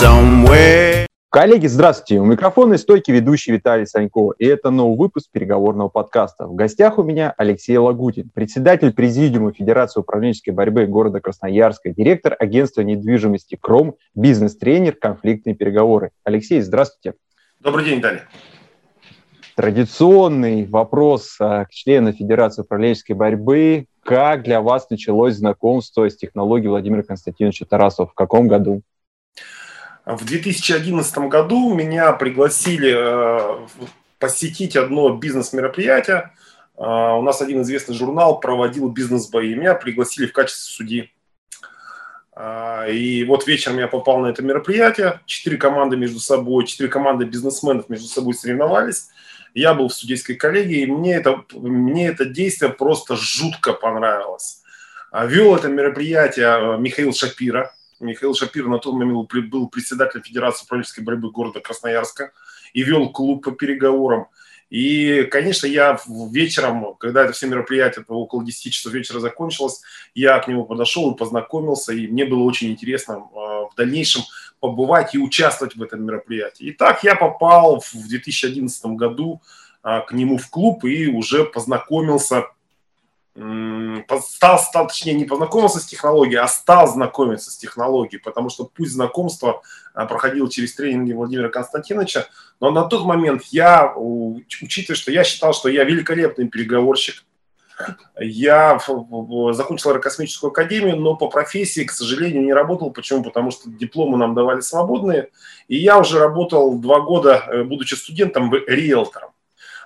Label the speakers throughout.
Speaker 1: somewhere. Коллеги, здравствуйте! У микрофона и стойки ведущий Виталий Санько, и это новый выпуск переговорного подкаста. В гостях у меня Алексей Лагутин, председатель Президиума Федерации управленческой борьбы города Красноярска, директор агентства недвижимости «Кром», бизнес-тренер «Конфликтные переговоры». Алексей, здравствуйте!
Speaker 2: Добрый день, Виталий!
Speaker 1: Традиционный вопрос а, к члену Федерации управленческой борьбы. Как для вас началось знакомство с технологией Владимира Константиновича Тарасова? В каком году?
Speaker 2: В 2011 году меня пригласили э, посетить одно бизнес-мероприятие. Э, у нас один известный журнал проводил бизнес-бои. Меня пригласили в качестве судьи. Э, и вот вечером я попал на это мероприятие. Четыре команды между собой, четыре команды бизнесменов между собой соревновались. Я был в судейской коллегии, и мне это, мне это действие просто жутко понравилось. Вел это мероприятие Михаил Шапира, Михаил Шапир на тот момент был председателем Федерации управленческой борьбы города Красноярска и вел клуб по переговорам. И, конечно, я вечером, когда это все мероприятие около 10 часов вечера закончилось, я к нему подошел и познакомился, и мне было очень интересно а, в дальнейшем побывать и участвовать в этом мероприятии. И так я попал в 2011 году а, к нему в клуб и уже познакомился стал, стал, точнее, не познакомился с технологией, а стал знакомиться с технологией, потому что пусть знакомства проходил через тренинги Владимира Константиновича, но на тот момент я, учитывая, что я считал, что я великолепный переговорщик, я закончил аэрокосмическую академию, но по профессии, к сожалению, не работал. Почему? Потому что дипломы нам давали свободные. И я уже работал два года, э, будучи студентом, риэлтором.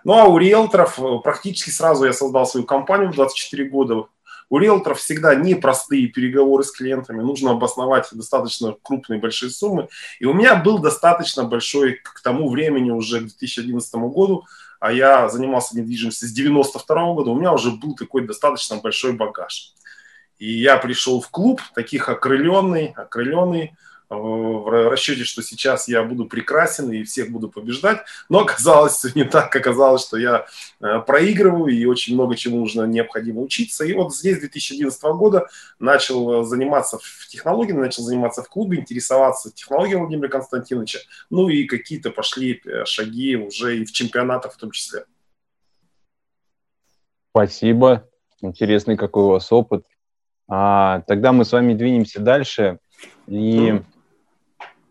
Speaker 2: Ну а у риэлторов э, практически сразу я создал свою компанию в 24 года. У риэлторов всегда непростые переговоры с клиентами, нужно обосновать достаточно крупные большие суммы. И у меня был достаточно большой к тому времени, уже к 2011 году, а я занимался недвижимостью с 92 года, у меня уже был такой достаточно большой багаж. И я пришел в клуб, таких окрыленный, окрыленный, в расчете, что сейчас я буду прекрасен и всех буду побеждать, но оказалось не так, оказалось, что я э, проигрываю и очень много чему нужно необходимо учиться. И вот здесь 2011 года начал заниматься в технологии, начал заниматься в клубе, интересоваться технологией Владимира Константиновича, ну и какие-то пошли э, шаги уже и в чемпионатах в том числе.
Speaker 1: Спасибо. Интересный какой у вас опыт. А, тогда мы с вами двинемся дальше. И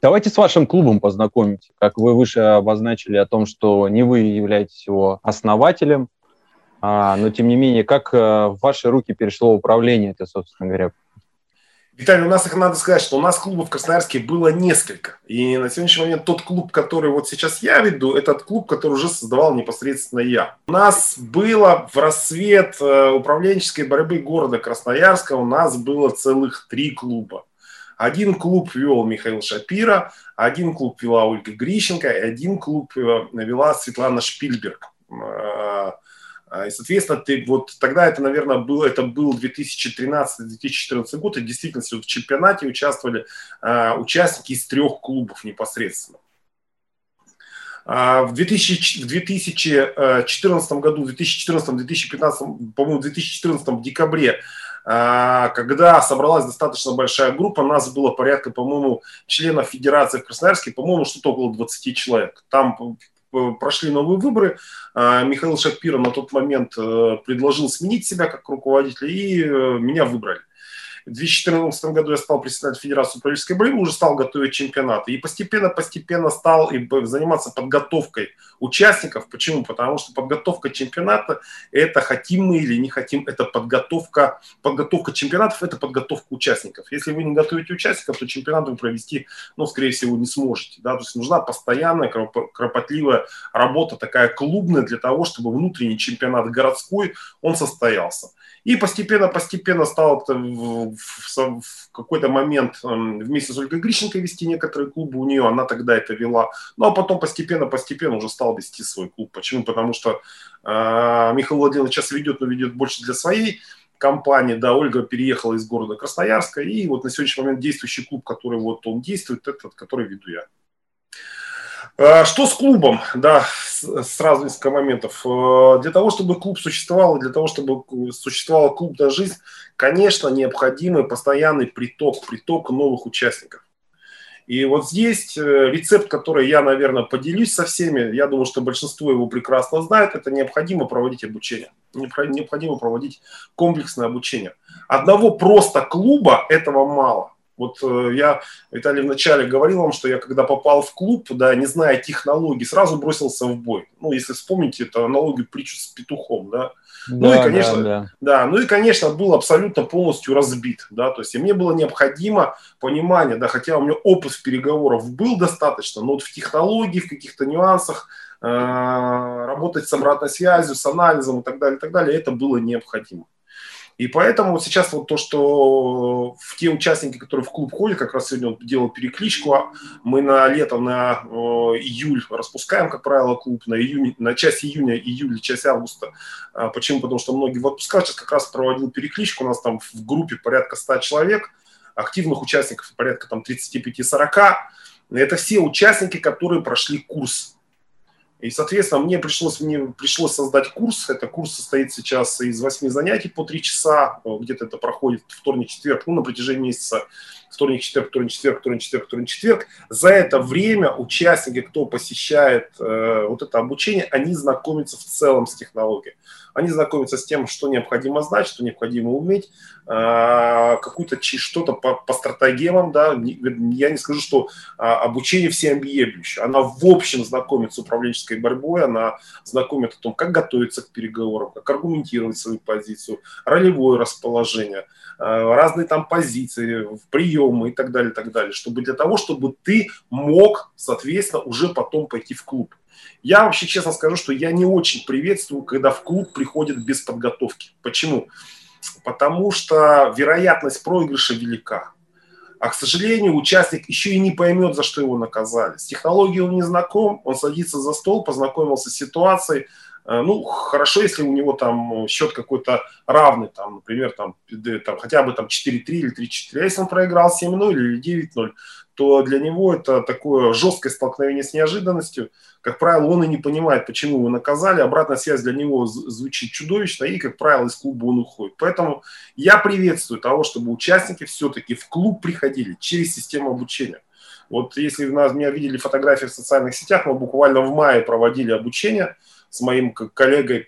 Speaker 1: Давайте с вашим клубом познакомимся. Как вы выше обозначили о том, что не вы являетесь его основателем, а, но тем не менее, как а, в ваши руки перешло управление это, собственно говоря?
Speaker 2: Виталий, у нас, их надо сказать, что у нас клубов в Красноярске было несколько. И на сегодняшний момент тот клуб, который вот сейчас я веду, этот клуб, который уже создавал непосредственно я. У нас было в рассвет э, управленческой борьбы города Красноярска, у нас было целых три клуба. Один клуб вел Михаил Шапира, один клуб вела Ольга Грищенко, и один клуб э, вела Светлана Шпильберг. Э, и, соответственно, ты, вот тогда это, наверное, был, это был 2013-2014 год, и действительно в чемпионате участвовали э, участники из трех клубов непосредственно. В 2000, в 2014 году, в 2014-2015, по-моему, в 2014 в декабре а, когда собралась достаточно большая группа, нас было порядка, по-моему, членов федерации в Красноярске, по-моему, что-то около 20 человек. Там прошли новые выборы. А, Михаил Шапира на тот момент э, предложил сменить себя как руководителя, и э, меня выбрали. В 2014 году я стал председателем Федерации управленческой борьбы, уже стал готовить чемпионаты. И постепенно-постепенно стал и заниматься подготовкой участников. Почему? Потому что подготовка чемпионата – это хотим мы или не хотим, это подготовка, подготовка чемпионатов – это подготовка участников. Если вы не готовите участников, то чемпионат вы провести, ну, скорее всего, не сможете. Да? То есть нужна постоянная, кропотливая работа, такая клубная, для того, чтобы внутренний чемпионат городской, он состоялся. И постепенно-постепенно стал в, в, в какой-то момент эм, вместе с Ольгой Грищенко вести некоторые клубы у нее, она тогда это вела. Ну а потом постепенно-постепенно уже стал вести свой клуб. Почему? Потому что э, Михаил Владимирович сейчас ведет, но ведет больше для своей компании, да, Ольга переехала из города Красноярска, и вот на сегодняшний момент действующий клуб, который вот он действует, этот, который веду я. А, что с клубом? Да, сразу несколько моментов. А, для того, чтобы клуб существовал, для того, чтобы существовала клубная жизнь, конечно, необходимый постоянный приток, приток новых участников. И вот здесь э, рецепт, который я, наверное, поделюсь со всеми, я думаю, что большинство его прекрасно знает, это необходимо проводить обучение. Необходимо проводить комплексное обучение. Одного просто клуба этого мало. Вот э, я, Виталий, вначале говорил вам, что я когда попал в клуб, да, не зная технологий, сразу бросился в бой. Ну, если вспомните, это аналогию притчу с петухом, да. Да, ну и, конечно, да, да. да, ну и, конечно, был абсолютно полностью разбит, да, то есть и мне было необходимо понимание, да, хотя у меня опыт в переговорах был достаточно, но вот в технологии, в каких-то нюансах, э, работать с обратной связью, с анализом и так далее, и так далее, это было необходимо. И поэтому вот сейчас вот то, что в те участники, которые в клуб ходят, как раз сегодня вот делал перекличку, а мы на лето, на э, июль распускаем, как правило, клуб, на, июнь, на часть июня, июля, часть августа. А почему? Потому что многие в отпусках сейчас как раз проводил перекличку, у нас там в группе порядка 100 человек, активных участников порядка там 35-40. Это все участники, которые прошли курс и, соответственно, мне пришлось, мне пришлось создать курс. Это курс состоит сейчас из восьми занятий по три часа. Где-то это проходит вторник, четверг, ну, на протяжении месяца. Вторник, четверг, вторник, четверг, вторник, четверг, вторник, четверг. За это время участники, кто посещает э, вот это обучение, они знакомятся в целом с технологией. Они знакомятся с тем, что необходимо знать, что необходимо уметь, а, какую-то что-то по, по стратегиям, да, я не скажу, что а, обучение всеобъемлющее, она в общем знакомит с управленческой борьбой, она знакомит о том, как готовиться к переговорам, как аргументировать свою позицию, ролевое расположение, а, разные там позиции, приемы и так далее, так далее, чтобы для того, чтобы ты мог, соответственно, уже потом пойти в клуб. Я вообще честно скажу, что я не очень приветствую, когда в клуб приходят без подготовки. Почему? Потому что вероятность проигрыша велика. А, к сожалению, участник еще и не поймет, за что его наказали. С технологией он не знаком, он садится за стол, познакомился с ситуацией. Э, ну, хорошо, если у него там счет какой-то равный, там, например, там, там, хотя бы там 4-3 или 3-4. А если он проиграл 7-0 или 9-0, то для него это такое жесткое столкновение с неожиданностью. Как правило, он и не понимает, почему его наказали. Обратная связь для него звучит чудовищно, и, как правило, из клуба он уходит. Поэтому я приветствую того, чтобы участники все-таки в клуб приходили через систему обучения. Вот если вы меня видели фотографии в социальных сетях, мы буквально в мае проводили обучение – с моим коллегой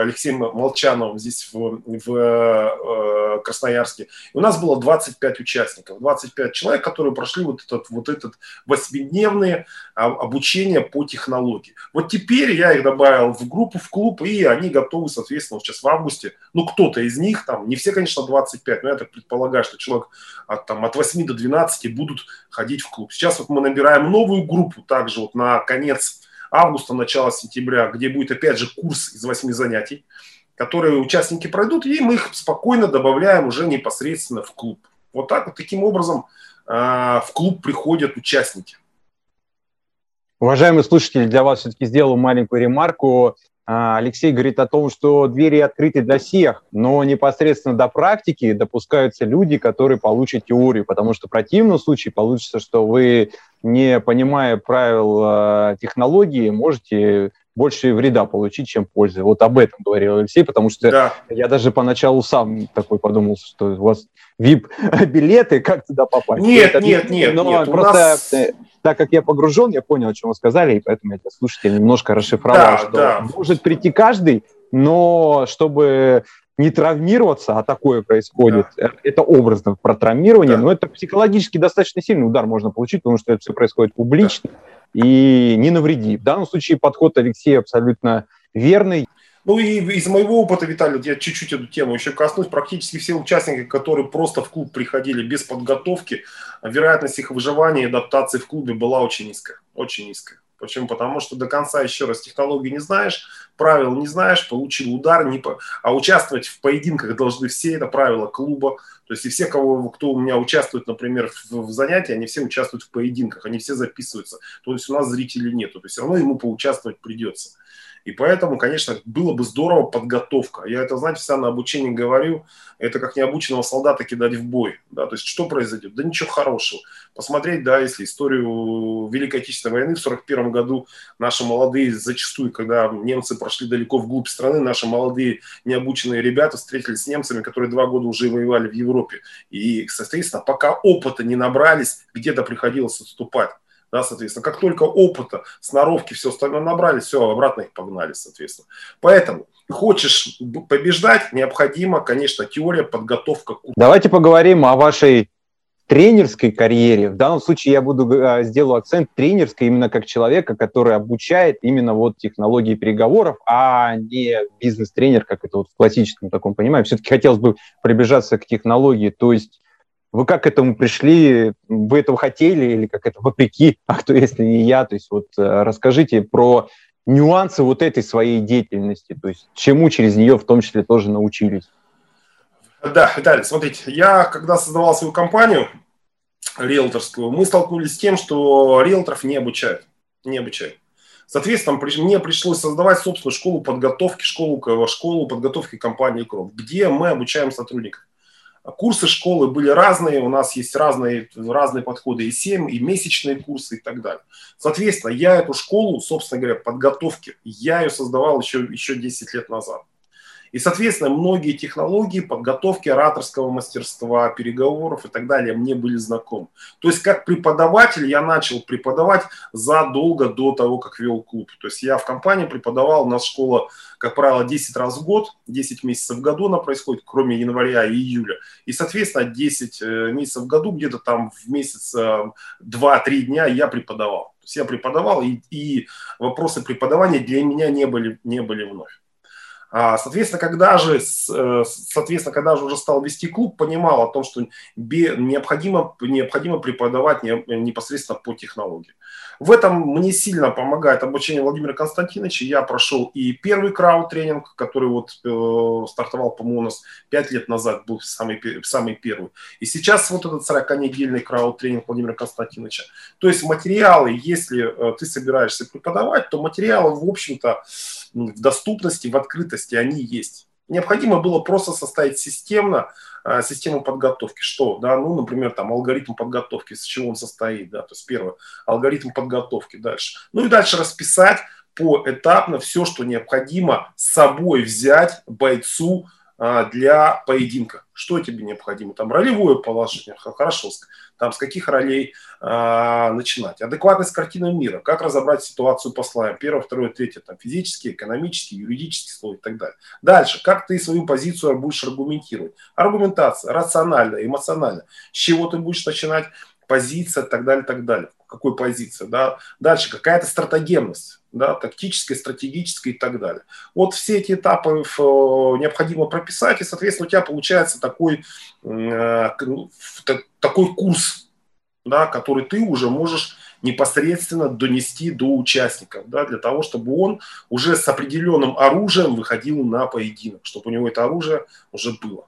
Speaker 2: Алексеем Молчановым здесь в, в э, Красноярске. И у нас было 25 участников, 25 человек, которые прошли вот этот, вот этот восьмидневное обучение по технологии. Вот теперь я их добавил в группу, в клуб, и они готовы, соответственно, сейчас в августе. Ну, кто-то из них, там, не все, конечно, 25, но я так предполагаю, что человек от, там, от 8 до 12 будут ходить в клуб. Сейчас вот мы набираем новую группу, также вот на конец августа, начало сентября, где будет опять же курс из восьми занятий, которые участники пройдут, и мы их спокойно добавляем уже непосредственно в клуб. Вот так вот, таким образом э, в клуб приходят участники.
Speaker 1: Уважаемые слушатели, для вас все-таки сделаю маленькую ремарку. А, Алексей говорит о том, что двери открыты для всех, но непосредственно до практики допускаются люди, которые получат теорию, потому что в противном случае получится, что вы, не понимая правил э, технологии, можете больше вреда получить, чем пользы. Вот об этом говорил Алексей, потому что да. я даже поначалу сам такой подумал, что у вас VIP-билеты, как туда попасть?
Speaker 2: Нет, Это, нет, нет, но нет.
Speaker 1: Просто нас... Так как я погружен, я понял, о чем вы сказали, и поэтому я для слушателей немножко расшифровал, да, что да. может прийти каждый, но чтобы не травмироваться, а такое происходит, да. Э, это образно про травмирование, да. но это психологически достаточно сильный удар можно получить, потому что это все происходит публично да. и не навреди. В данном случае подход Алексея абсолютно верный.
Speaker 2: Ну и из моего опыта, Виталий, я чуть-чуть эту тему еще коснусь. Практически все участники, которые просто в клуб приходили без подготовки, вероятность их выживания и адаптации в клубе была очень низкая. Очень низкая. Почему? Потому что до конца, еще раз, технологии не знаешь, правил не знаешь, получил удар, не по... а участвовать в поединках должны все, это правило клуба. То есть и все, кого, кто у меня участвует, например, в, в занятии, они все участвуют в поединках, они все записываются. То есть у нас зрителей нету, то есть все равно ему поучаствовать придется. И поэтому, конечно, было бы здорово подготовка. Я это, знаете, всегда на обучении говорю, это как необученного солдата кидать в бой. Да? То есть что произойдет? Да ничего хорошего. Посмотреть, да, если историю Великой Отечественной войны в 1941 году наши молодые, зачастую, когда немцы прошли далеко вглубь страны, наши молодые необученные ребята встретились с немцами, которые два года уже воевали в Европе. И, соответственно, пока опыта не набрались, где-то приходилось отступать да, соответственно. Как только опыта, сноровки, все остальное набрали, все, обратно их погнали, соответственно. Поэтому хочешь побеждать, необходима, конечно, теория, подготовка.
Speaker 1: Давайте поговорим о вашей тренерской карьере. В данном случае я буду э, сделаю акцент тренерской именно как человека, который обучает именно вот технологии переговоров, а не бизнес-тренер, как это вот в классическом таком понимании. Все-таки хотелось бы прибежаться к технологии, то есть вы как к этому пришли? Вы этого хотели или как это вопреки? А кто, если не я? То есть вот э, расскажите про нюансы вот этой своей деятельности, то есть чему через нее в том числе тоже научились.
Speaker 2: Да, Виталий, смотрите, я когда создавал свою компанию риэлторскую, мы столкнулись с тем, что риэлторов не обучают. Не обучают. Соответственно, мне пришлось создавать собственную школу подготовки, школу, школу подготовки компании Кров, где мы обучаем сотрудников. Курсы школы были разные, у нас есть разные, разные подходы, и 7, и месячные курсы и так далее. Соответственно, я эту школу, собственно говоря, подготовки, я ее создавал еще, еще 10 лет назад. И, соответственно, многие технологии подготовки ораторского мастерства, переговоров и так далее мне были знакомы. То есть, как преподаватель я начал преподавать задолго до того, как вел клуб. То есть, я в компании преподавал, у нас школа, как правило, 10 раз в год, 10 месяцев в году она происходит, кроме января и июля. И, соответственно, 10 э, месяцев в году, где-то там в месяц 2-3 э, дня я преподавал. То есть, я преподавал, и, и вопросы преподавания для меня не были, не были вновь. А, соответственно, когда же, э, соответственно, когда же уже стал вести клуб, понимал о том, что необходимо, необходимо преподавать непосредственно по технологии. В этом мне сильно помогает обучение Владимира Константиновича. Я прошел и первый крауд-тренинг, который вот э, стартовал, по-моему, у нас 5 лет назад, был самый, самый первый. И сейчас вот этот 40-недельный крауд-тренинг Владимира Константиновича. То есть материалы, если э, ты собираешься преподавать, то материалы, в общем-то, в доступности, в открытости они есть. Необходимо было просто составить системно э, систему подготовки. Что? Да, ну, например, там алгоритм подготовки, с чего он состоит. Да, то есть первое, алгоритм подготовки дальше. Ну и дальше расписать поэтапно все, что необходимо с собой взять бойцу для поединка. Что тебе необходимо? Там ролевое положение, хорошо. Там с каких ролей а, начинать? Адекватность картины мира. Как разобрать ситуацию по слоям? Первое, второе, третье. Там физические, экономические, юридические слой и так далее. Дальше. Как ты свою позицию будешь аргументировать? Аргументация. Рационально, эмоционально. С чего ты будешь начинать? Позиция так далее, так далее. Какой позиция? Да? Дальше. Какая-то стратегемность да, тактической, стратегической и так далее. Вот все эти этапы э, необходимо прописать, и, соответственно, у тебя получается такой, э, ну, такой курс, да, который ты уже можешь непосредственно донести до участников, да, для того, чтобы он уже с определенным оружием выходил на поединок, чтобы у него это оружие уже было.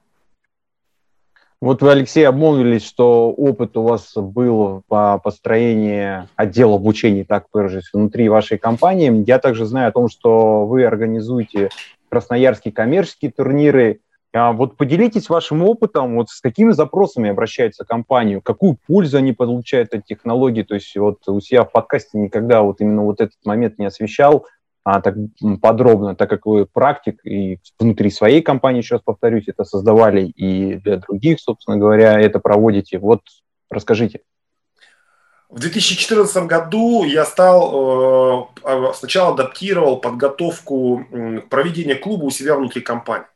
Speaker 1: Вот вы, Алексей, обмолвились, что опыт у вас был по построению отдела обучения, так выражусь, внутри вашей компании. Я также знаю о том, что вы организуете красноярские коммерческие турниры. А вот поделитесь вашим опытом, вот с какими запросами обращается компания, какую пользу они получают от технологий. То есть вот у себя в подкасте никогда вот именно вот этот момент не освещал, а, так подробно, так как вы практик и внутри своей компании, раз повторюсь, это создавали и для других, собственно говоря, это проводите. Вот расскажите.
Speaker 2: В 2014 году я стал, э, а, сначала адаптировал подготовку проведения клуба у себя внутри компании.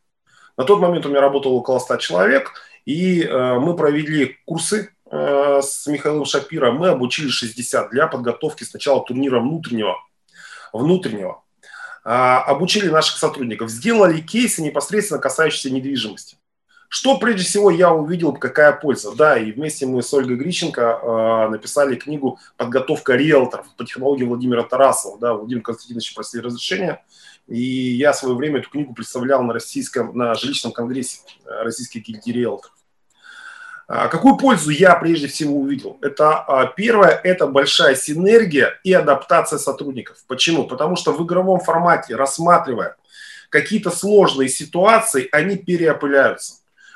Speaker 2: На тот момент у меня работало около 100 человек, и э, мы провели курсы э, с Михаилом Шапиро. Мы обучили 60 для подготовки сначала турнира внутреннего внутреннего, а, обучили наших сотрудников, сделали кейсы непосредственно касающиеся недвижимости. Что прежде всего я увидел, какая польза? Да, и вместе мы с Ольгой Грищенко э, написали книгу «Подготовка риэлторов» по технологии Владимира Тарасова. Да, Владимир Константинович просили разрешения, и я в свое время эту книгу представлял на российском, на жилищном конгрессе э, российских гильдий риэлторов. А какую пользу я прежде всего увидел? Это а, первое, это большая синергия и адаптация сотрудников. Почему? Потому что в игровом формате, рассматривая какие-то сложные ситуации, они переопыляются.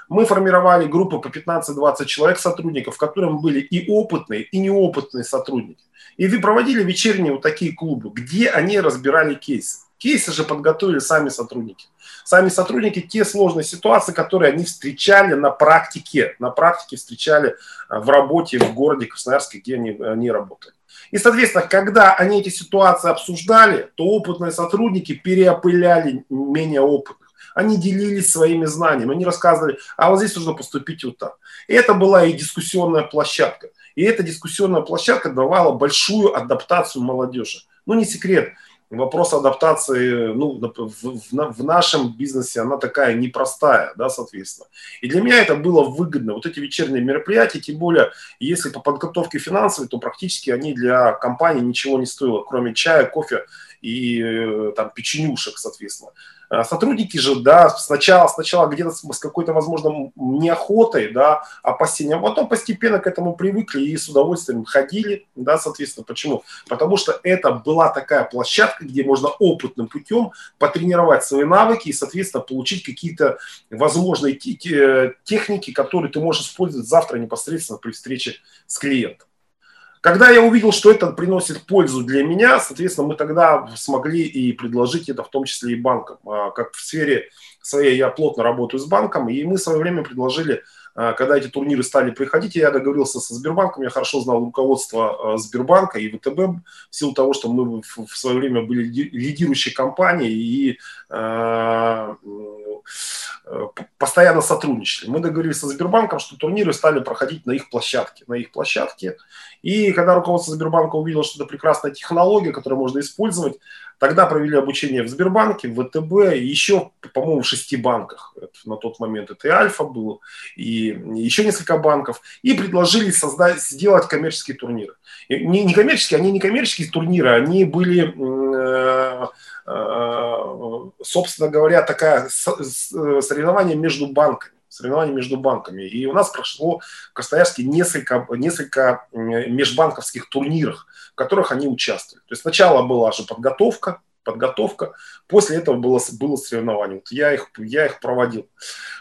Speaker 2: Мы формировали группу по 15-20 человек сотрудников, в котором были и опытные, и неопытные сотрудники. И проводили вечерние вот такие клубы, где они разбирали кейсы. Кейсы же подготовили сами сотрудники. Сами сотрудники те сложные ситуации, которые они встречали на практике, на практике встречали э, в работе в городе Красноярске, где они, они работали. И, соответственно, когда они эти ситуации обсуждали, то опытные сотрудники переопыляли менее опытных. Они делились своими знаниями, они рассказывали, а вот здесь нужно поступить вот так. И это была и дискуссионная площадка. И эта дискуссионная площадка давала большую адаптацию молодежи. Ну, не секрет, вопрос адаптации ну, в, в, в нашем бизнесе, она такая непростая, да, соответственно. И для меня это было выгодно. Вот эти вечерние мероприятия, тем более, если по подготовке финансовой, то практически они для компании ничего не стоило, кроме чая, кофе и э, там печенюшек, соответственно. А сотрудники же, да, сначала, сначала где-то с какой-то, возможно, неохотой, да, опасением, а потом постепенно к этому привыкли и с удовольствием ходили, да, соответственно. Почему? Потому что это была такая площадка, где можно опытным путем потренировать свои навыки и, соответственно, получить какие-то возможные техники, которые ты можешь использовать завтра непосредственно при встрече с клиентом. Когда я увидел, что это приносит пользу для меня, соответственно, мы тогда смогли и предложить это в том числе и банкам. А, как в сфере своей я плотно работаю с банком, и мы в свое время предложили, а, когда эти турниры стали приходить, я договорился со Сбербанком, я хорошо знал руководство а, Сбербанка и ВТБ, в силу того, что мы в свое время были лидирующей компанией и постоянно сотрудничали. Мы договорились со Сбербанком, что турниры стали проходить на их площадке. На их площадке. И когда руководство Сбербанка увидело, что это прекрасная технология, которую можно использовать, тогда провели обучение в Сбербанке, в ВТБ, еще, по-моему, в шести банках. Это, на тот момент это и Альфа был, и еще несколько банков. И предложили создать, сделать коммерческие турниры. Не, не коммерческие, они не коммерческие турниры, они были... Э, Э, собственно говоря, такая соревнование между банками соревнование между банками. И у нас прошло в Красноярске несколько, несколько межбанковских турниров, в которых они участвовали. То есть сначала была же подготовка, подготовка, после этого было, было соревнование. Вот я, их, я их проводил.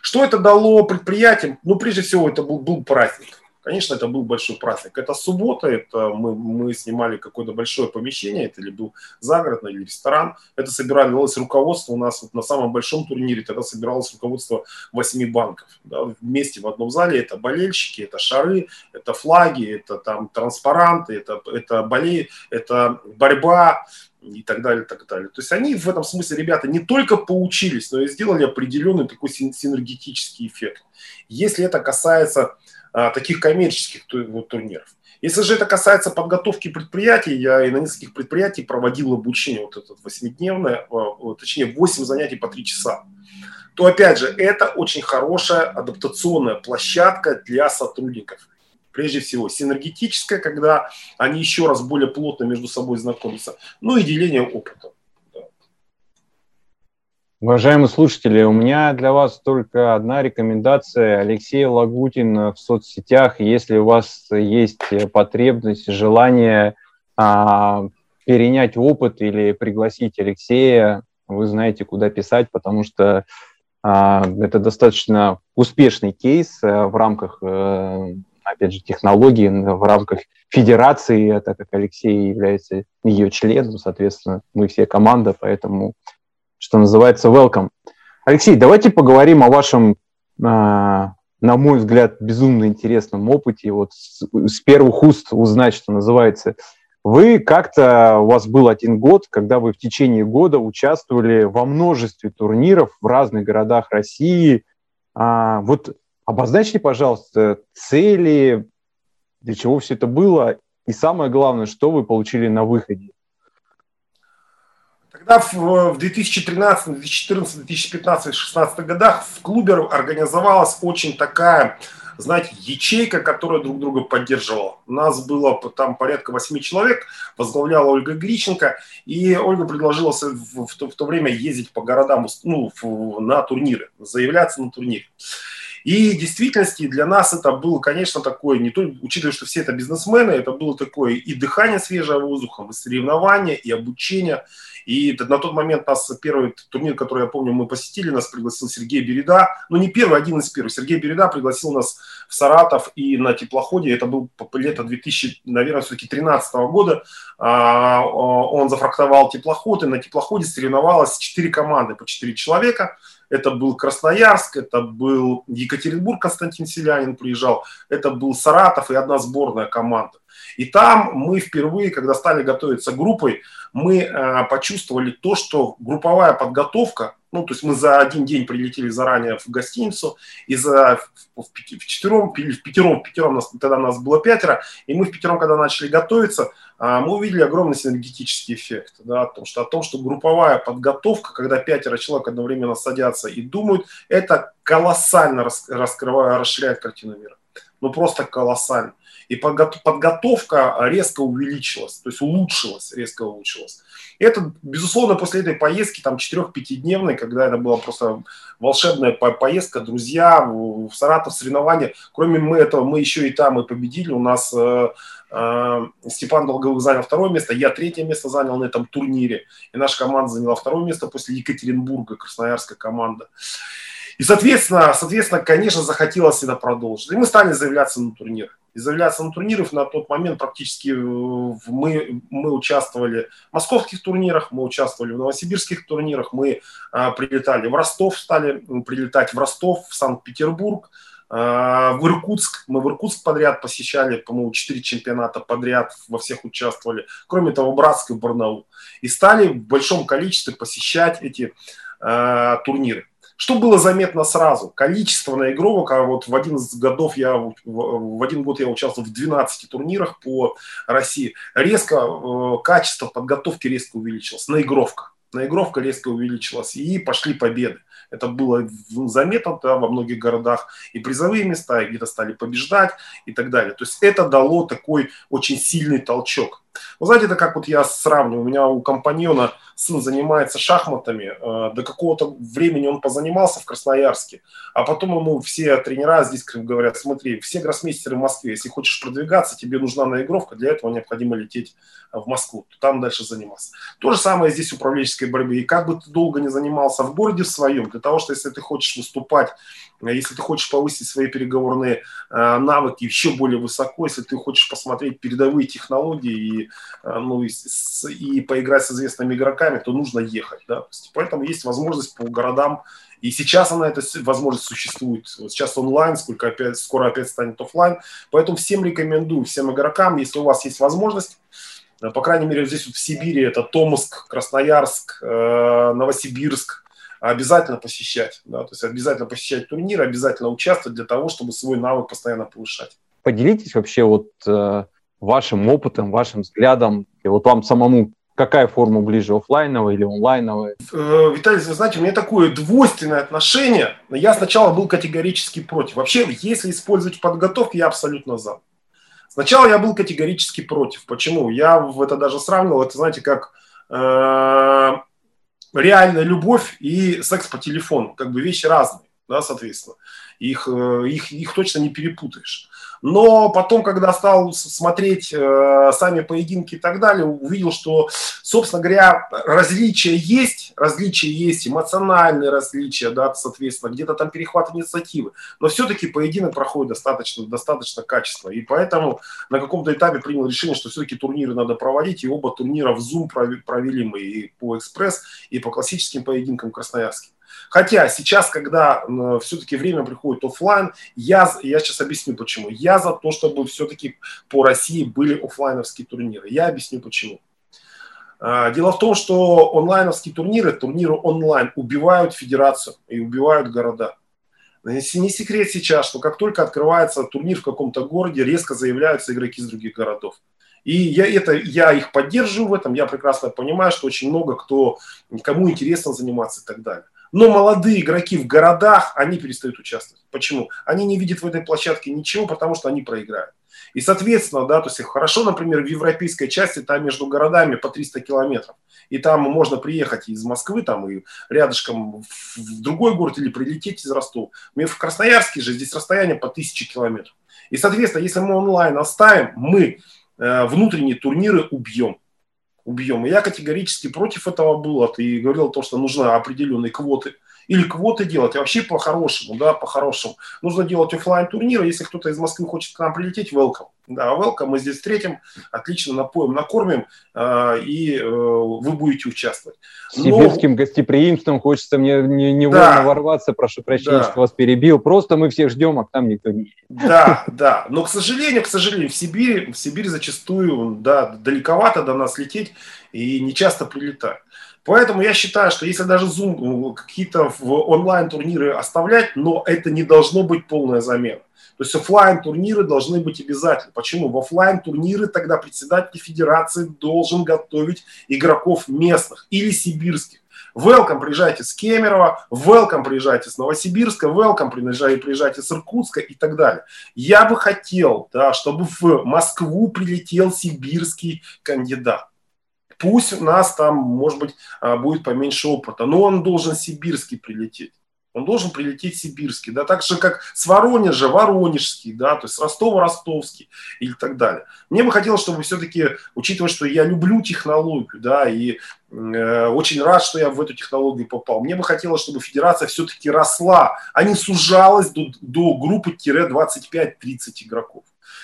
Speaker 2: Что это дало предприятиям? Ну, прежде всего, это был, был праздник. Конечно, это был большой праздник. Это суббота, это мы, мы снимали какое-то большое помещение, это или был загородный, или ресторан. Это собиралось руководство у нас вот на самом большом турнире, тогда собиралось руководство восьми банков. Да, вместе в одном зале это болельщики, это шары, это флаги, это там транспаранты, это, это, боле, это борьба, и так далее, так далее. То есть они в этом смысле, ребята, не только поучились, но и сделали определенный такой синергетический эффект. Если это касается таких коммерческих турниров. Если же это касается подготовки предприятий, я и на нескольких предприятиях проводил обучение, вот это восьмидневное, а, точнее 8 занятий по 3 часа, то опять же это очень хорошая адаптационная площадка для сотрудников. Прежде всего синергетическая, когда они еще раз более плотно между собой знакомятся, ну и деление опытом.
Speaker 1: Уважаемые слушатели, у меня для вас только одна рекомендация. Алексей Лагутин в соцсетях. Если у вас есть потребность, желание а, перенять опыт или пригласить Алексея, вы знаете, куда писать, потому что а, это достаточно успешный кейс а, в рамках, а, опять же, технологий, в рамках федерации, так как Алексей является ее членом, соответственно, мы все команда, поэтому что называется, welcome. Алексей, давайте поговорим о вашем, а, на мой взгляд, безумно интересном опыте. Вот с, с первых уст узнать, что называется. Вы как-то, у вас был один год, когда вы в течение года участвовали во множестве турниров в разных городах России. А, вот обозначьте, пожалуйста, цели, для чего все это было, и самое главное, что вы получили на выходе.
Speaker 2: Когда в 2013, 2014, 2015, 2016 годах в клубе организовалась очень такая, знаете, ячейка, которая друг друга поддерживала. У нас было там порядка восьми человек, возглавляла Ольга Гриченко, и Ольга предложила в, в, в то время ездить по городам ну, на турниры, заявляться на турнир. И в действительности для нас это было, конечно, такое, не только, учитывая, что все это бизнесмены, это было такое и дыхание свежего воздухом, и соревнования, и обучение, и на тот момент нас первый турнир, который я помню, мы посетили, нас пригласил Сергей Береда. Ну, не первый, один из первых. Сергей Береда пригласил нас в Саратов и на теплоходе. Это был лето 2000, наверное, все-таки 13 года. А, он зафрахтовал теплоход, и на теплоходе соревновалось 4 команды по 4 человека. Это был Красноярск, это был Екатеринбург, Константин Селянин приезжал, это был Саратов и одна сборная команда. И там мы впервые, когда стали готовиться группой, мы э, почувствовали то, что групповая подготовка, ну, то есть мы за один день прилетели заранее в гостиницу, и за в, в, в четвером, в пятером, в пятером нас, тогда нас было пятеро, и мы в пятером, когда начали готовиться, э, мы увидели огромный синергетический эффект, да, о том, что, о том, что групповая подготовка, когда пятеро человек одновременно садятся и думают, это колоссально раскрывает, расширяет картину мира. Ну, просто колоссально и подготовка резко увеличилась, то есть улучшилась, резко улучшилась. И это, безусловно, после этой поездки, там, 4-5-дневной, когда это была просто волшебная поездка, друзья, в Саратов соревнования. Кроме мы этого, мы еще и там и победили. У нас э, э, Степан Долговых занял второе место, я третье место занял на этом турнире. И наша команда заняла второе место после Екатеринбурга, красноярская команда. И, соответственно, соответственно, конечно, захотелось это продолжить. И мы стали заявляться на турнир. И заявляться на турниров на тот момент практически э, мы, мы участвовали в московских турнирах, мы участвовали в новосибирских турнирах, мы а, прилетали в Ростов, стали прилетать в Ростов, в Санкт-Петербург, а, в Иркутск. Мы в Иркутск подряд посещали, по-моему, 4 чемпионата подряд, во всех участвовали. Кроме того, Братск и Барнаул. И стали в большом количестве посещать эти а, турниры. Что было заметно сразу? Количество наигровок, а вот в один из годов я, в один год я участвовал в 12 турнирах по России, резко, э, качество подготовки резко увеличилось, наигровка. Наигровка резко увеличилась, и пошли победы. Это было заметно да, во многих городах. И призовые места, и где-то стали побеждать и так далее. То есть это дало такой очень сильный толчок. Вы знаете, это как вот я сравниваю. У меня у компаньона сын занимается шахматами. Э, до какого-то времени он позанимался в Красноярске. А потом ему все тренера здесь говорят, смотри, все гроссмейстеры в Москве, если хочешь продвигаться, тебе нужна наигровка, для этого необходимо лететь в Москву. Там дальше заниматься. То же самое здесь управленческой борьбы. И как бы ты долго не занимался в городе в своем, для того, что если ты хочешь выступать, э, если ты хочешь повысить свои переговорные э, навыки еще более высоко, если ты хочешь посмотреть передовые технологии и, ну, и, и поиграть с известными игроками, то нужно ехать. Да? Поэтому есть возможность по городам, и сейчас она, эта возможность существует. Вот сейчас онлайн, сколько опять, скоро опять станет офлайн. Поэтому всем рекомендую, всем игрокам, если у вас есть возможность, э, по крайней мере, здесь вот в Сибири это Томск, Красноярск, э, Новосибирск, обязательно посещать. Да? То есть обязательно посещать турниры, обязательно участвовать для того, чтобы свой навык постоянно повышать.
Speaker 1: Поделитесь вообще вот э, вашим опытом, вашим взглядом, и вот вам самому какая форма ближе, офлайновая или онлайновая?
Speaker 2: Э, Виталий, вы знаете, у меня такое двойственное отношение. Я сначала был категорически против. Вообще, если использовать подготовку, я абсолютно за. Сначала я был категорически против. Почему? Я в это даже сравнивал, это, знаете, как э, реальная любовь и секс по телефону. Как бы вещи разные, да, соответственно. Их, э, их, их точно не перепутаешь. Но потом, когда стал смотреть э, сами поединки и так далее, увидел, что, собственно говоря, различия есть, различия есть, эмоциональные различия, да, соответственно, где-то там перехват инициативы. Но все-таки поединок проходит достаточно, достаточно качественно. И поэтому на каком-то этапе принял решение, что все-таки турниры надо проводить. И оба турнира в Zoom провели мы и по экспресс, и по классическим поединкам Красноярским. Хотя сейчас, когда все-таки время приходит офлайн, я, я сейчас объясню почему. Я за то, чтобы все-таки по России были офлайновские турниры. Я объясню почему. А, дело в том, что онлайновские турниры, турниры онлайн убивают федерацию и убивают города. Не секрет сейчас, что как только открывается турнир в каком-то городе, резко заявляются игроки из других городов. И я, это, я их поддерживаю в этом, я прекрасно понимаю, что очень много кто, кому интересно заниматься и так далее. Но молодые игроки в городах, они перестают участвовать. Почему? Они не видят в этой площадке ничего, потому что они проиграют. И, соответственно, да, то есть хорошо, например, в европейской части там между городами по 300 километров. И там можно приехать из Москвы, там и рядышком в другой город или прилететь из Ростова. В Красноярске же здесь расстояние по 1000 километров. И, соответственно, если мы онлайн оставим, мы э, внутренние турниры убьем убьем. И я категорически против этого был. И говорил то, что нужны определенные квоты или квоты делать, а вообще по-хорошему, да, по-хорошему. Нужно делать офлайн турниры, если кто-то из Москвы хочет к нам прилететь, welcome. Да, welcome, мы здесь встретим, отлично напоим, накормим, э, и э, вы будете участвовать.
Speaker 1: Но... Сибирским гостеприимством хочется мне не, невольно да. ворваться, прошу прощения, да. что вас перебил. Просто мы всех ждем, а к нам никто не
Speaker 2: Да, да, но, к сожалению, к сожалению, в Сибири, в Сибири зачастую, да, далековато до нас лететь и не часто прилетать. Поэтому я считаю, что если даже Zoom ну, какие-то в онлайн-турниры оставлять, но это не должно быть полная замена. То есть офлайн турниры должны быть обязательны. Почему? В офлайн турниры тогда председатель федерации должен готовить игроков местных или сибирских. Welcome, приезжайте с Кемерово, welcome, приезжайте с Новосибирска, welcome, приезжайте, приезжайте с Иркутска и так далее. Я бы хотел, да, чтобы в Москву прилетел сибирский кандидат. Пусть у нас там, может быть, а, будет поменьше опыта, но он должен сибирский прилететь. Он должен прилететь сибирский, да, так же, как с Воронежа Воронежский, да, то есть с Ростова Ростовский и так далее. Мне бы хотелось, чтобы все-таки, учитывая, что я люблю технологию, да, и э, очень рад, что я в эту технологию попал, мне бы хотелось, чтобы федерация все-таки росла, а не сужалась до, до группы-25-30 игроков.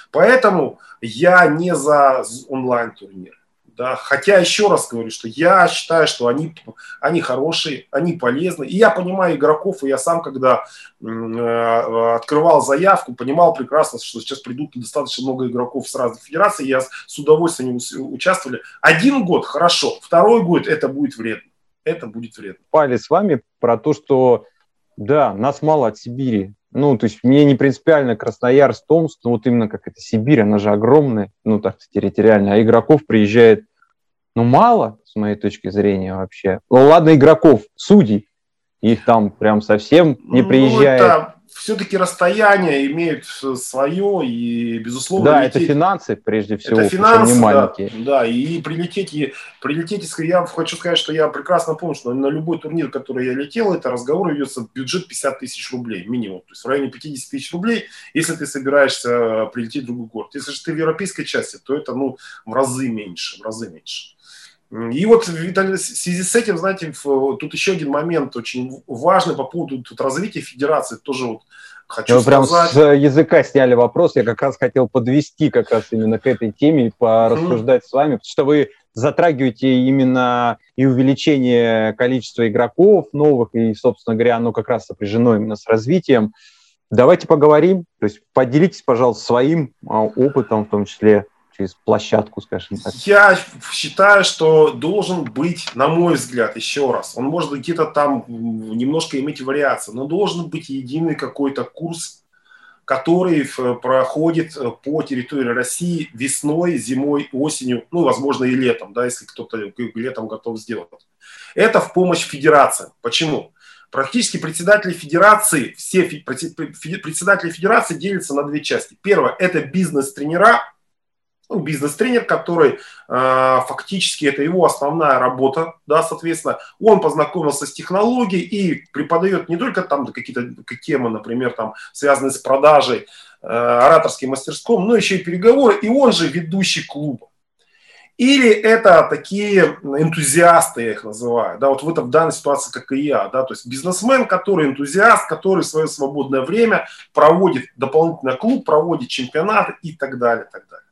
Speaker 2: Поэтому я не за онлайн-турнир. Да, хотя еще раз говорю, что я считаю, что они, они хорошие, они полезны. И я понимаю игроков, и я сам, когда э, открывал заявку, понимал прекрасно, что сейчас придут достаточно много игроков с разных федераций, я с удовольствием участвовали. Один год хорошо, второй год это будет вредно. Это будет вредно.
Speaker 1: Пали с вами про то, что да, нас мало от Сибири. Ну, то есть мне не принципиально Красноярск, Томск, но вот именно как это Сибирь, она же огромная, ну, так территориально, а игроков приезжает, ну, мало, с моей точки зрения вообще. Ну, ладно, игроков, судей, их там прям совсем не ну, приезжает. Ну, это
Speaker 2: все-таки расстояние имеют свое, и, безусловно,
Speaker 1: Да, лететь, это финансы, прежде всего,
Speaker 2: это финансы. Да, да, и прилететь, и прилететь, я хочу сказать, что я прекрасно помню, что на любой турнир, который я летел, это разговор ведется бюджет 50 тысяч рублей минимум, то есть в районе 50 тысяч рублей, если ты собираешься прилететь в другой город. Если же ты в европейской части, то это, ну, в разы меньше, в разы меньше. И вот в связи с этим, знаете, тут еще один момент очень важный по поводу тут развития федерации. Тоже вот хочу
Speaker 1: Вы прям с языка сняли вопрос. Я как раз хотел подвести как раз именно к этой теме, порассуждать mm-hmm. с вами, потому что вы затрагиваете именно и увеличение количества игроков новых, и, собственно говоря, оно как раз сопряжено именно с развитием. Давайте поговорим, то есть поделитесь, пожалуйста, своим а, опытом, в том числе через площадку, скажем так?
Speaker 2: Я считаю, что должен быть, на мой взгляд, еще раз, он может где-то там немножко иметь вариации, но должен быть единый какой-то курс, который проходит э, по территории России весной, зимой, осенью, ну, возможно, и летом, да, если кто-то летом готов сделать. Это в помощь федерациям. Почему? Практически председатели федерации, все председатели федерации делятся на две части. Первое – это бизнес-тренера, ну, бизнес-тренер, который э, фактически это его основная работа, да, соответственно, он познакомился с технологией и преподает не только там какие-то темы, например, там связанные с продажей, э, ораторским мастерством, но еще и переговоры, и он же ведущий клуба. Или это такие энтузиасты, я их называю, да, вот в этом в данной ситуации, как и я, да, то есть бизнесмен, который энтузиаст, который в свое свободное время проводит дополнительный клуб, проводит чемпионаты и так далее, так далее.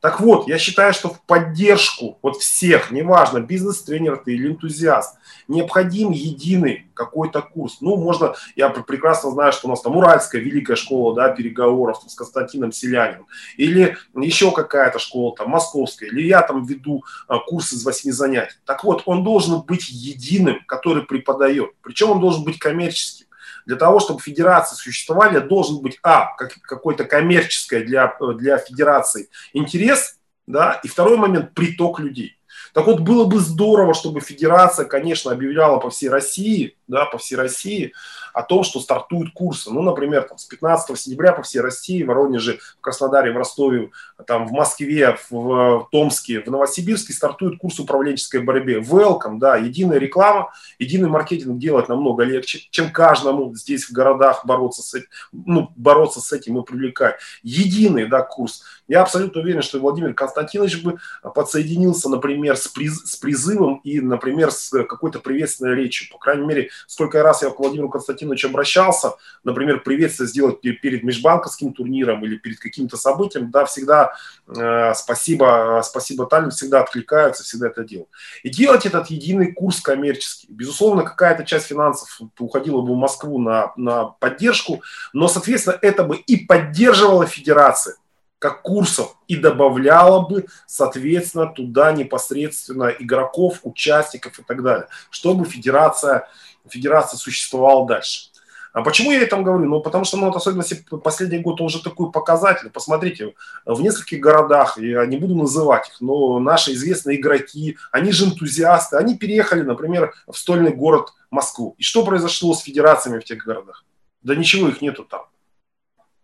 Speaker 2: Так вот, я считаю, что в поддержку вот всех, неважно, бизнес-тренер ты или энтузиаст, необходим единый какой-то курс. Ну, можно, я прекрасно знаю, что у нас там Уральская великая школа, да, переговоров с Константином Селяниным, или еще какая-то школа там московская, или я там веду а, курс из восьми занятий. Так вот, он должен быть единым, который преподает. Причем он должен быть коммерческим. Для того, чтобы федерации существовали, должен быть, а, как, какой-то коммерческий для, для федерации интерес, да, и второй момент – приток людей. Так вот, было бы здорово, чтобы федерация, конечно, объявляла по всей России, да, по всей России о том, что стартуют курсы. Ну, например, там, с 15 сентября по всей России, в Воронеже, в Краснодаре, в Ростове, там, в Москве, в, в Томске, в Новосибирске стартует курс управленческой борьбе. Welcome, да, единая реклама, единый маркетинг делать намного легче, чем каждому здесь в городах бороться с этим, ну, бороться с этим и привлекать. Единый, да, курс. Я абсолютно уверен, что Владимир Константинович бы подсоединился, например, с, приз, с призывом и, например, с какой-то приветственной речью. По крайней мере, сколько раз я к Владимиру Константиновичу обращался, например, приветствие сделать перед межбанковским турниром или перед каким-то событием, да, всегда э, спасибо, спасибо Таллин, всегда откликаются, всегда это делают. И делать этот единый курс коммерческий. Безусловно, какая-то часть финансов уходила бы в Москву на, на поддержку, но, соответственно, это бы и поддерживала федерация как курсов и добавляла бы, соответственно, туда непосредственно игроков, участников и так далее, чтобы федерация, федерация существовала дальше. А почему я это говорю? Ну, потому что, ну, вот особенности последний год, он уже такой показатель. Посмотрите, в нескольких городах, я не буду называть их, но наши известные игроки, они же энтузиасты, они переехали, например, в стольный город Москву. И что произошло с федерациями в тех городах? Да ничего их нету там.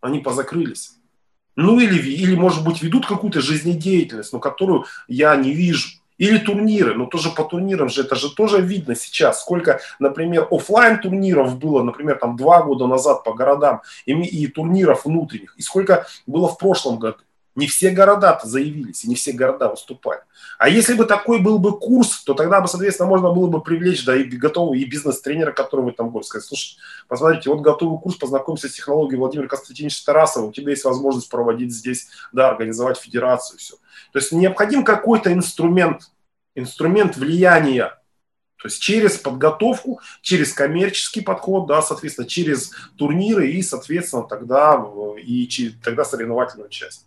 Speaker 2: Они позакрылись. Ну или, или может быть, ведут какую-то жизнедеятельность, но которую я не вижу. Или турниры, но тоже по турнирам же, это же тоже видно сейчас, сколько, например, офлайн турниров было, например, там два года назад по городам, и, и турниров внутренних, и сколько было в прошлом году. Не все города-то заявились, и не все города выступали. А если бы такой был бы курс, то тогда бы, соответственно, можно было бы привлечь, да, и готового, и бизнес-тренера, который вы там будете сказать, слушай, посмотрите, вот готовый курс, познакомься с технологией Владимира Константиновича Тарасова, у тебя есть возможность проводить здесь, да, организовать федерацию, все. То есть необходим какой-то инструмент, инструмент влияния, то есть через подготовку, через коммерческий подход, да, соответственно, через турниры и, соответственно, тогда, э, и тогда соревновательную часть.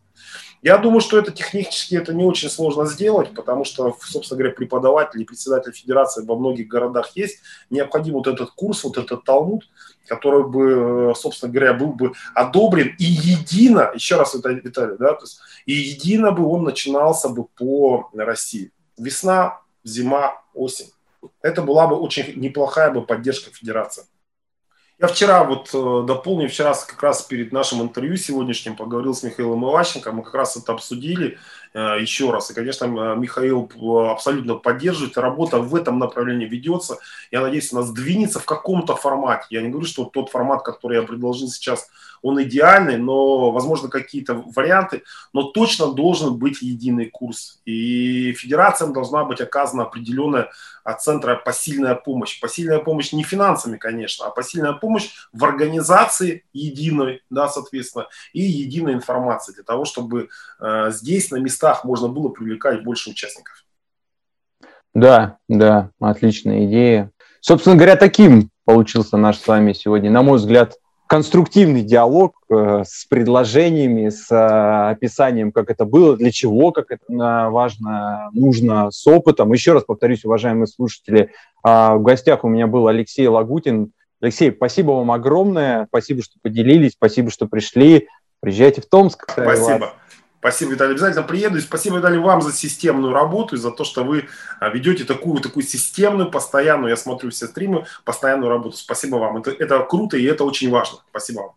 Speaker 2: Я думаю, что это технически это не очень сложно сделать, потому что, собственно говоря, преподаватель председатель федерации во многих городах есть. Необходим вот этот курс, вот этот талмуд, который бы, собственно говоря, был бы одобрен и едино, еще раз, Виталий, да, то есть и едино бы он начинался бы по России. Весна, зима, осень. Это была бы очень неплохая бы поддержка федерации. Я вчера вот э, дополню, вчера как раз перед нашим интервью сегодняшним поговорил с Михаилом Иващенко, мы как раз это обсудили э, еще раз. И, конечно, Михаил э, абсолютно поддерживает, работа в этом направлении ведется. Я надеюсь, она сдвинется в каком-то формате. Я не говорю, что тот формат, который я предложил сейчас, он идеальный, но, возможно, какие-то варианты, но точно должен быть единый курс. И федерациям должна быть оказана определенная от центра посильная помощь. Посильная помощь не финансами, конечно, а посильная помощь в организации единой, да, соответственно, и единой информации для того, чтобы э, здесь на местах можно было привлекать больше участников.
Speaker 1: Да, да, отличная идея. Собственно говоря, таким получился наш с вами сегодня, на мой взгляд, конструктивный диалог э, с предложениями, с э, описанием, как это было, для чего, как это э, важно, нужно, с опытом. Еще раз повторюсь, уважаемые слушатели, э, в гостях у меня был Алексей Лагутин. Алексей, спасибо вам огромное, спасибо, что поделились, спасибо, что пришли. Приезжайте в Томск.
Speaker 2: Спасибо. Спасибо, Виталий. Обязательно приеду. И спасибо, Виталий, вам за системную работу и за то, что вы а, ведете такую, такую системную, постоянную, я смотрю все стримы, постоянную работу. Спасибо вам. Это, это круто и это очень важно. Спасибо вам.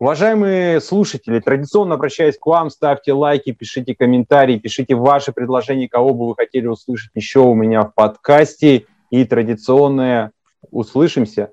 Speaker 1: Уважаемые слушатели, традиционно обращаюсь к вам, ставьте лайки, пишите комментарии, пишите ваши предложения, кого бы вы хотели услышать еще у меня в подкасте. И традиционное услышимся